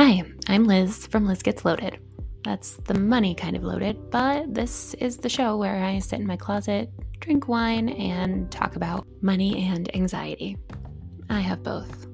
Hi, I'm Liz from Liz Gets Loaded. That's the money kind of loaded, but this is the show where I sit in my closet, drink wine, and talk about money and anxiety. I have both.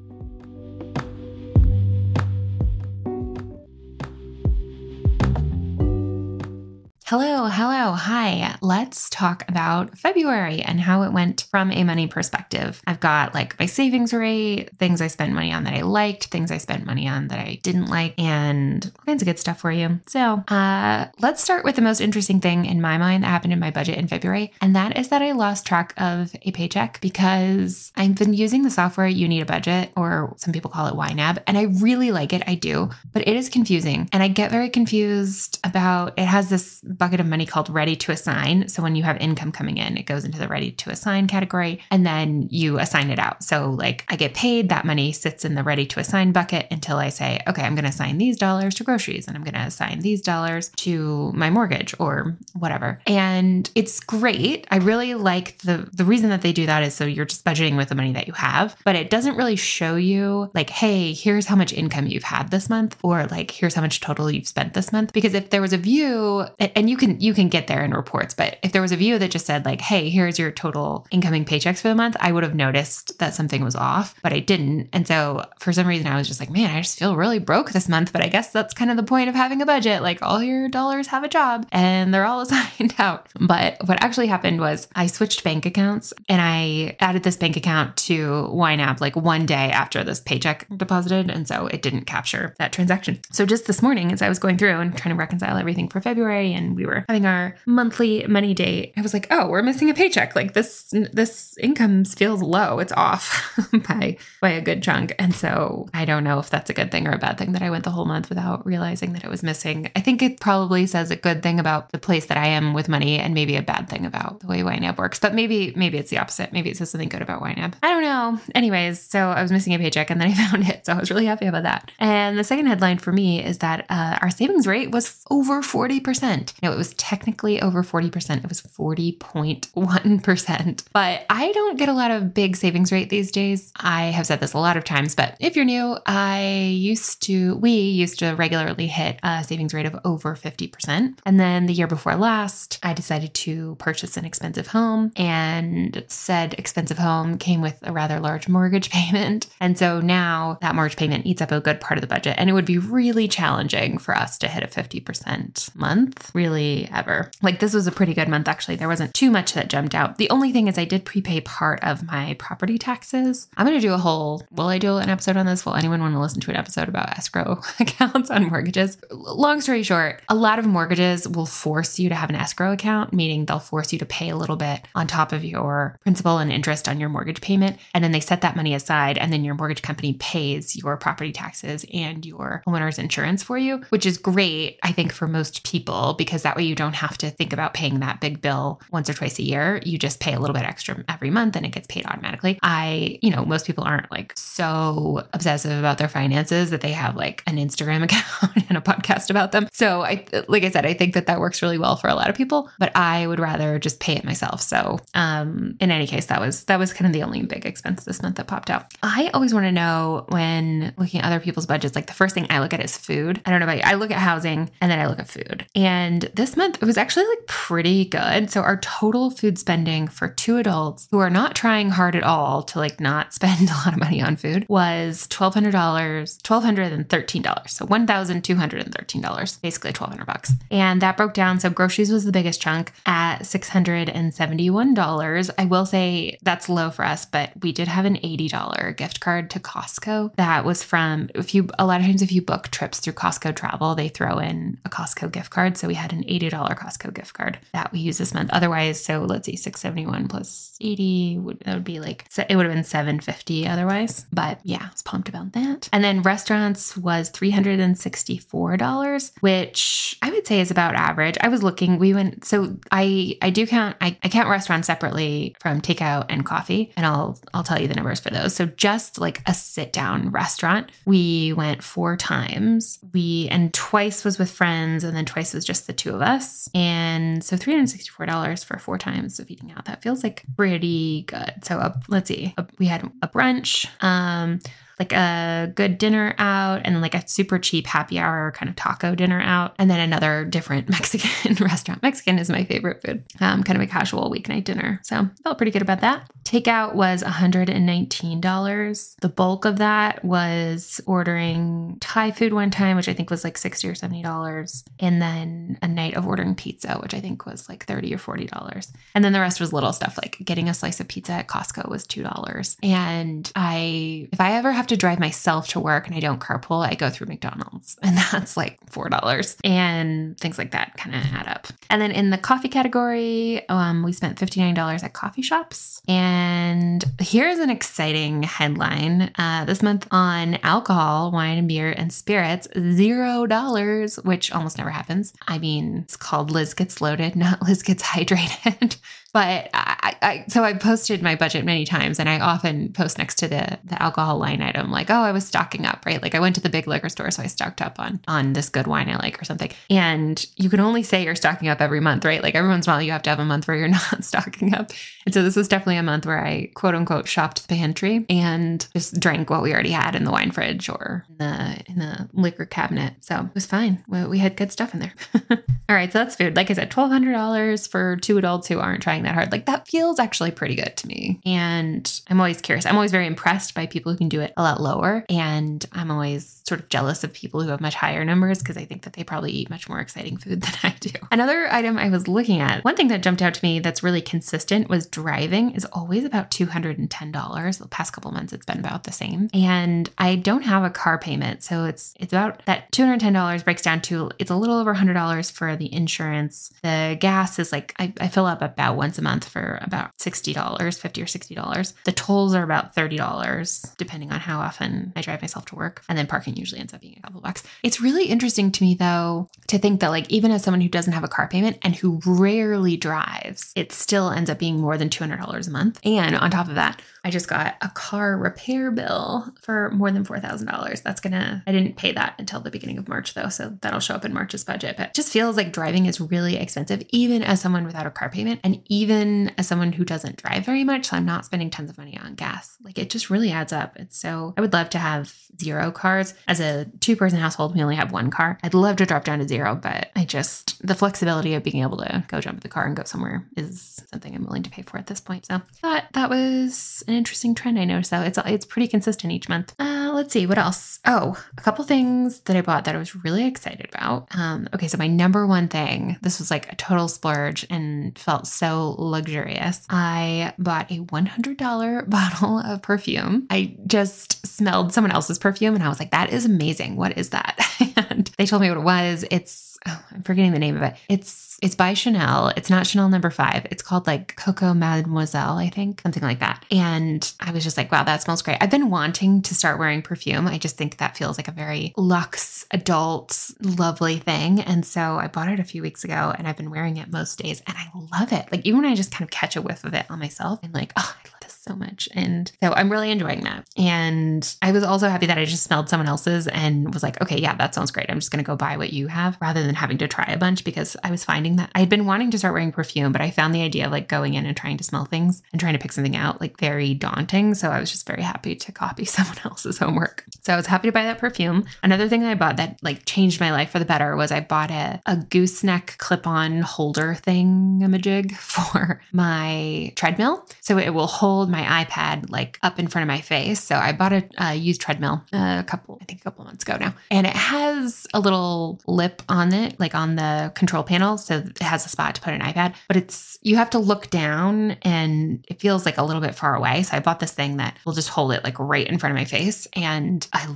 Hello, hello, hi. Let's talk about February and how it went from a money perspective. I've got like my savings rate, things I spent money on that I liked, things I spent money on that I didn't like, and all kinds of good stuff for you. So, uh, let's start with the most interesting thing in my mind that happened in my budget in February, and that is that I lost track of a paycheck because I've been using the software You Need a Budget, or some people call it YNAB, and I really like it. I do, but it is confusing, and I get very confused about it has this bucket of money called ready to assign. So when you have income coming in, it goes into the ready to assign category and then you assign it out. So like I get paid, that money sits in the ready to assign bucket until I say, okay, I'm going to assign these dollars to groceries and I'm going to assign these dollars to my mortgage or whatever. And it's great. I really like the the reason that they do that is so you're just budgeting with the money that you have, but it doesn't really show you like, hey, here's how much income you've had this month or like here's how much total you've spent this month because if there was a view and you can you can get there in reports, but if there was a view that just said like, "Hey, here's your total incoming paychecks for the month," I would have noticed that something was off, but I didn't. And so for some reason I was just like, "Man, I just feel really broke this month." But I guess that's kind of the point of having a budget. Like all your dollars have a job and they're all assigned out. But what actually happened was I switched bank accounts and I added this bank account to YNAB like one day after this paycheck deposited, and so it didn't capture that transaction. So just this morning as I was going through and trying to reconcile everything for February and we were having our monthly money date, I was like, oh, we're missing a paycheck. Like this, this income feels low. It's off by by a good chunk. And so I don't know if that's a good thing or a bad thing that I went the whole month without realizing that it was missing. I think it probably says a good thing about the place that I am with money and maybe a bad thing about the way YNAB works. But maybe maybe it's the opposite. Maybe it says something good about YNAB. I don't know. Anyways, so I was missing a paycheck and then I found it. So I was really happy about that. And the second headline for me is that uh, our savings rate was over 40%. No, it was technically over 40%. It was 40.1%. But I don't get a lot of big savings rate these days. I have said this a lot of times, but if you're new, I used to, we used to regularly hit a savings rate of over 50%. And then the year before last, I decided to purchase an expensive home, and said expensive home came with a rather large mortgage payment. And so now that mortgage payment eats up a good part of the budget, and it would be really challenging for us to hit a 50% month, really ever. Like this was a pretty good month, actually. There wasn't too much that jumped out. The only thing is, I did prepay part of my property taxes. I'm going to do a whole, will I do an episode on this? Will anyone want to listen to an episode about escrow accounts on mortgages? Long story short, a lot of mortgages will force you to have an escrow account, meaning they'll force you to pay a little bit on top of your principal and interest on your mortgage payment. And then they set that money aside, and then your mortgage company pays your property taxes and your homeowner's insurance for you, which is great, I think, for most people, because that way you don't have to think about paying that big bill once or twice a year. You just pay a little bit extra every month and it gets paid automatically. I, you know, most people aren't like so obsessive about their finances that they have like an Instagram account and a podcast about them. So I, like I said, I think that that works really well for a lot of people, but I would rather just pay it myself. So, um, in any case, that was, that was kind of the only big expense this month that popped out. I always want to know when looking at other people's budgets, like the first thing I look at is food. I don't know about you. I look at housing and then I look at food. And this month it was actually like pretty good. So our total food spending for two adults who are not trying hard at all to like not spend a lot of money on food was $1,200, $1,213. So $1,213, basically 1200 bucks. And that broke down. So groceries was the biggest chunk at $671. I will say that's low for us, but we did have an $80 gift card to Costco. That was from, if you, a lot of times if you book trips through Costco travel, they throw in a Costco gift card. So we had an $80 Costco gift card that we use this month. Otherwise, so let's see, 671 plus 80 would, that would be like, it would have been 750 otherwise. But yeah, I was pumped about that. And then restaurants was $364, which I would say is about average. I was looking, we went, so I, I do count, I, I count restaurants separately from takeout and coffee, and I'll, I'll tell you the numbers for those. So just like a sit down restaurant, we went four times. We, and twice was with friends, and then twice was just the two of us. And so $364 for four times of eating out. That feels like pretty good. So uh, let's see. Uh, we had a brunch. Um, like a good dinner out and like a super cheap happy hour kind of taco dinner out, and then another different Mexican restaurant. Mexican is my favorite food, um, kind of a casual weeknight dinner. So felt pretty good about that. Takeout was $119. The bulk of that was ordering Thai food one time, which I think was like 60 or $70. And then a night of ordering pizza, which I think was like 30 or $40. And then the rest was little stuff like getting a slice of pizza at Costco was $2. And I, if I ever have to drive myself to work and I don't carpool, I go through McDonald's and that's like $4 and things like that kind of add up. And then in the coffee category, um, we spent $59 at coffee shops. And here's an exciting headline uh, this month on alcohol, wine, and beer and spirits, $0, which almost never happens. I mean, it's called Liz Gets Loaded, not Liz Gets Hydrated. But I, I, so I posted my budget many times, and I often post next to the the alcohol line item, like, oh, I was stocking up, right? Like I went to the big liquor store, so I stocked up on on this good wine I like or something. And you can only say you're stocking up every month, right? Like every once while, you have to have a month where you're not stocking up. And so this was definitely a month where I quote unquote shopped the pantry and just drank what we already had in the wine fridge or in the in the liquor cabinet. So it was fine. We, we had good stuff in there. All right, so that's food. Like I said, twelve hundred dollars for two adults who aren't trying that hard. Like that feels actually pretty good to me. And I'm always curious. I'm always very impressed by people who can do it a lot lower. And I'm always sort of jealous of people who have much higher numbers because I think that they probably eat much more exciting food than I do. Another item I was looking at, one thing that jumped out to me that's really consistent was driving is always about $210. The past couple months it's been about the same. And I don't have a car payment. So it's it's about that $210 breaks down to it's a little over $100 for the insurance. The gas is like I, I fill up about once a month for about $60, 50 or $60. The tolls are about $30, depending on how often I drive myself to work. And then parking usually ends up being a couple bucks. It's really interesting to me, though, to think that, like, even as someone who doesn't have a car payment and who rarely drives, it still ends up being more than $200 a month. And on top of that, I just got a car repair bill for more than $4,000. That's gonna, I didn't pay that until the beginning of March though. So that'll show up in March's budget. But just feels like driving is really expensive, even as someone without a car payment and even as someone who doesn't drive very much. So I'm not spending tons of money on gas. Like it just really adds up. It's so, I would love to have zero cars. As a two person household, we only have one car. I'd love to drop down to zero, but I just, the flexibility of being able to go jump in the car and go somewhere is something I'm willing to pay for at this point. So that, that was an interesting trend I noticed though. It's it's pretty consistent each month. Uh, let's see what else. Oh, a couple things that I bought that I was really excited about. Um, okay, so my number one thing. This was like a total splurge and felt so luxurious. I bought a $100 bottle of perfume. I just smelled someone else's perfume and I was like, that is amazing. What is that? and they told me what it was. It's oh, I'm forgetting the name of it. It's it's by Chanel. It's not Chanel number five. It's called like Coco Mademoiselle, I think, something like that. And I was just like, wow, that smells great. I've been wanting to start wearing perfume. I just think that feels like a very luxe, adult, lovely thing. And so I bought it a few weeks ago and I've been wearing it most days and I love it. Like even when I just kind of catch a whiff of it on myself, I'm like, oh, I so much. And so I'm really enjoying that. And I was also happy that I just smelled someone else's and was like, okay, yeah, that sounds great. I'm just going to go buy what you have rather than having to try a bunch because I was finding that I had been wanting to start wearing perfume, but I found the idea of like going in and trying to smell things and trying to pick something out like very daunting. So I was just very happy to copy someone else's homework. So I was happy to buy that perfume. Another thing I bought that like changed my life for the better was I bought a, a gooseneck clip on holder thing, a jig for my treadmill. So it will hold my iPad like up in front of my face. So I bought a, a used treadmill uh, a couple, I think a couple months ago now, and it has a little lip on it, like on the control panel. So it has a spot to put an iPad, but it's, you have to look down and it feels like a little bit far away. So I bought this thing that will just hold it like right in front of my face. And I,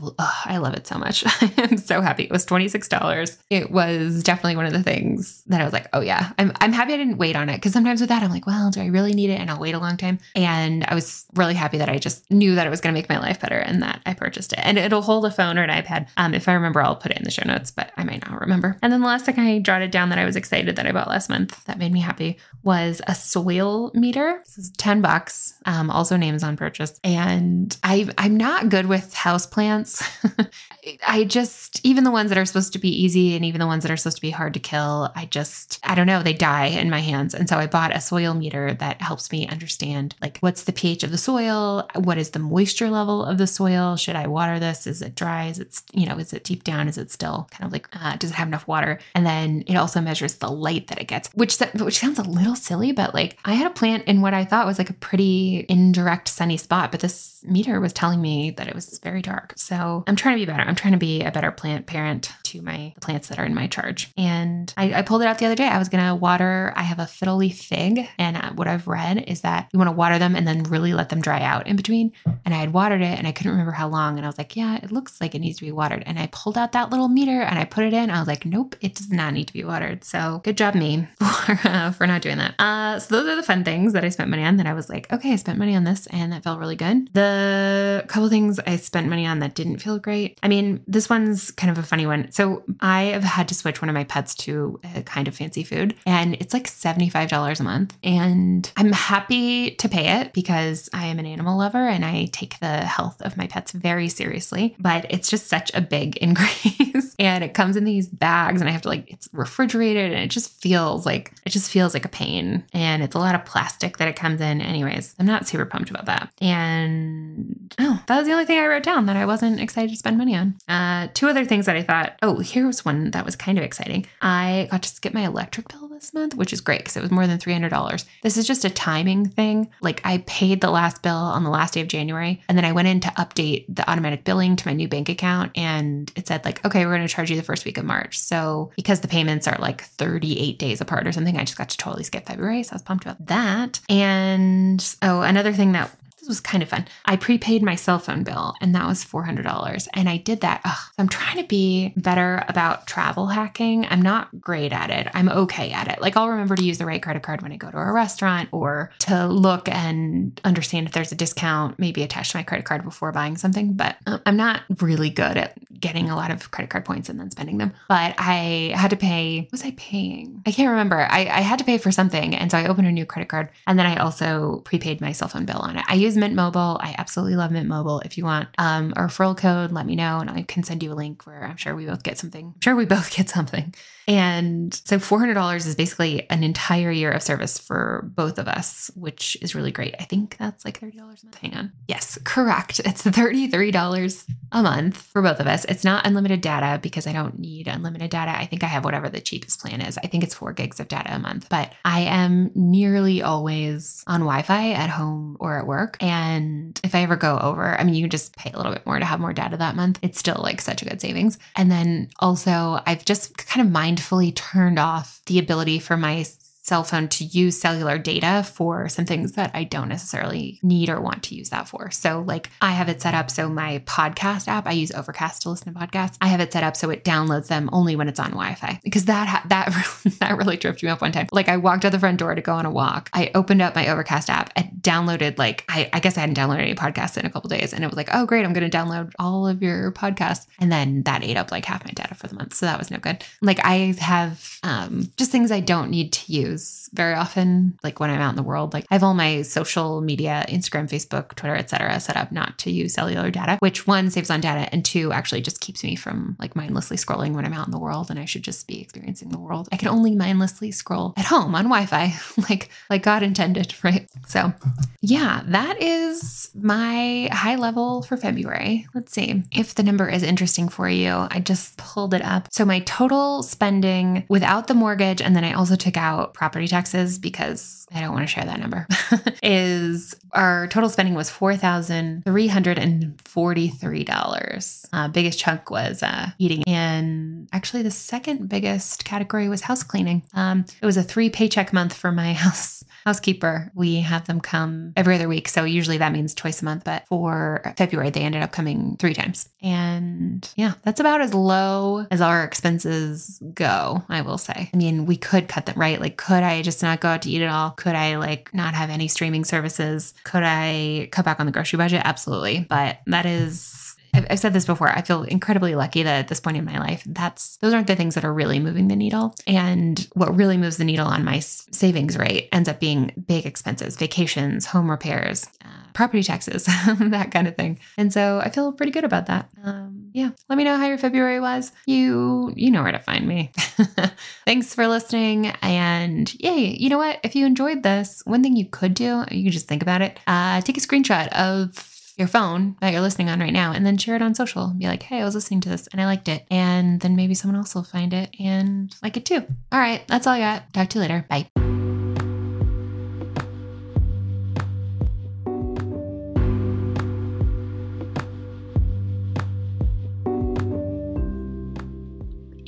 I love it so much. I'm so happy. It was $26. It was definitely one of the things that I was like, oh yeah, I'm, I'm happy I didn't wait on it. Cause sometimes with that, I'm like, well, do I really need it? And I'll wait a long time. And I was really happy that I just knew that it was going to make my life better and that I purchased it. And it'll hold a phone or an iPad. Um, if I remember, I'll put it in the show notes, but I might not remember. And then the last thing I jotted down that I was excited that I bought last month that made me happy was a soil meter. This is 10 bucks. Um, also names on purchase. And I I'm not good with house plants. I just even the ones that are supposed to be easy and even the ones that are supposed to be hard to kill, I just I don't know, they die in my hands. And so I bought a soil meter that helps me understand like what's the pH of the soil? What is the moisture level of the soil? Should I water this? Is it dry? Is it, you know, is it deep down? Is it still kind of like, uh, does it have enough water? And then it also measures the light that it gets, which, which sounds a little silly, but like I had a plant in what I thought was like a pretty indirect sunny spot, but this meter was telling me that it was very dark. So I'm trying to be better. I'm trying to be a better plant parent to my plants that are in my charge. And I, I pulled it out the other day. I was going to water, I have a fiddle leaf fig. And what I've read is that you want to water them and then really let them dry out in between. And I had watered it and I couldn't remember how long. And I was like, yeah, it looks like it needs to be watered. And I pulled out that little meter and I put it in. I was like, nope, it does not need to be watered. So good job, me, for, uh, for not doing that. Uh, so those are the fun things that I spent money on that I was like, okay, I spent money on this and that felt really good. The couple things I spent money on that didn't feel great. I mean, this one's kind of a funny one. So I have had to switch one of my pets to a kind of fancy food and it's like $75 a month. And I'm happy to pay it because I am an animal lover and I take the health of my pets very seriously. But it's just such a big increase. and it comes in these bags and I have to like, it's refrigerated and it just feels like, it just feels like a pain. And it's a lot of plastic that it comes in. Anyways, I'm not super pumped about that. And oh, that was the only thing I wrote down that I wasn't excited to spend money on. Uh, two other things that I thought, oh, here's one that was kind of exciting. I got to skip my electric bill this month, which is great because it was more than $300. This is just a timing thing. Like I paid the last bill on the last day of January, and then I went in to update the automatic billing to my new bank account, and it said, like, okay, we're going to charge you the first week of March. So because the payments are like 38 days apart or something, I just got to totally skip February. So I was pumped about that. And oh, another thing that was kind of fun. I prepaid my cell phone bill and that was $400. And I did that. Ugh, I'm trying to be better about travel hacking. I'm not great at it. I'm okay at it. Like I'll remember to use the right credit card when I go to a restaurant or to look and understand if there's a discount maybe attached to my credit card before buying something. But uh, I'm not really good at getting a lot of credit card points and then spending them. But I had to pay, was I paying? I can't remember. I, I had to pay for something. And so I opened a new credit card and then I also prepaid my cell phone bill on it. I use Mint Mobile. I absolutely love Mint Mobile. If you want um, a referral code, let me know and I can send you a link where I'm sure we both get something. I'm sure we both get something. And so $400 is basically an entire year of service for both of us, which is really great. I think that's like $30 a month. Hang on. Yes, correct. It's $33 a month for both of us. It's not unlimited data because I don't need unlimited data. I think I have whatever the cheapest plan is. I think it's four gigs of data a month, but I am nearly always on Wi Fi at home or at work. And if I ever go over, I mean, you can just pay a little bit more to have more data that month. It's still like such a good savings. And then also, I've just kind of mindfully turned off the ability for my cell phone to use cellular data for some things that I don't necessarily need or want to use that for. So, like, I have it set up so my podcast app, I use Overcast to listen to podcasts. I have it set up so it downloads them only when it's on Wi-Fi because that that that really tripped me up one time. Like, I walked out the front door to go on a walk. I opened up my Overcast app and downloaded like I, I guess I hadn't downloaded any podcasts in a couple days, and it was like, oh great, I'm going to download all of your podcasts, and then that ate up like half my data for the month, so that was no good. Like, I have um, just things I don't need to use use very often, like when I'm out in the world. Like I have all my social media, Instagram, Facebook, Twitter, etc., set up not to use cellular data, which one saves on data and two actually just keeps me from like mindlessly scrolling when I'm out in the world and I should just be experiencing the world. I can only mindlessly scroll at home on Wi-Fi, like like God intended, right? So yeah, that is my high level for February. Let's see if the number is interesting for you. I just pulled it up. So my total spending without the mortgage, and then I also took out property taxes because I don't want to share that number, is our total spending was $4,343. Uh, biggest chunk was uh, eating. And actually, the second biggest category was house cleaning. Um, it was a three paycheck month for my house housekeeper. We have them come every other week. So usually that means twice a month. But for February, they ended up coming three times. And yeah, that's about as low as our expenses go, I will say. I mean, we could cut them, right? Like, could I just not go out to eat at all? Could I like not have any streaming services? Could I cut back on the grocery budget? Absolutely. But that is I've said this before. I feel incredibly lucky that at this point in my life, that's those aren't the things that are really moving the needle. And what really moves the needle on my savings rate ends up being big expenses, vacations, home repairs, uh, property taxes, that kind of thing. And so I feel pretty good about that. Um, yeah, let me know how your February was. You you know where to find me. Thanks for listening. And yay, you know what? If you enjoyed this, one thing you could do, you could just think about it. Uh, take a screenshot of your phone that you're listening on right now and then share it on social. Be like, hey, I was listening to this and I liked it. And then maybe someone else will find it and like it too. All right, that's all I got. Talk to you later. Bye.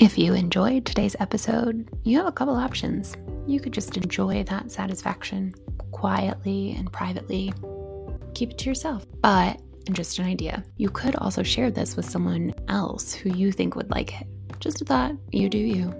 If you enjoyed today's episode, you have a couple options. You could just enjoy that satisfaction quietly and privately keep it to yourself. But just an idea. You could also share this with someone else who you think would like it. Just a thought, you do you.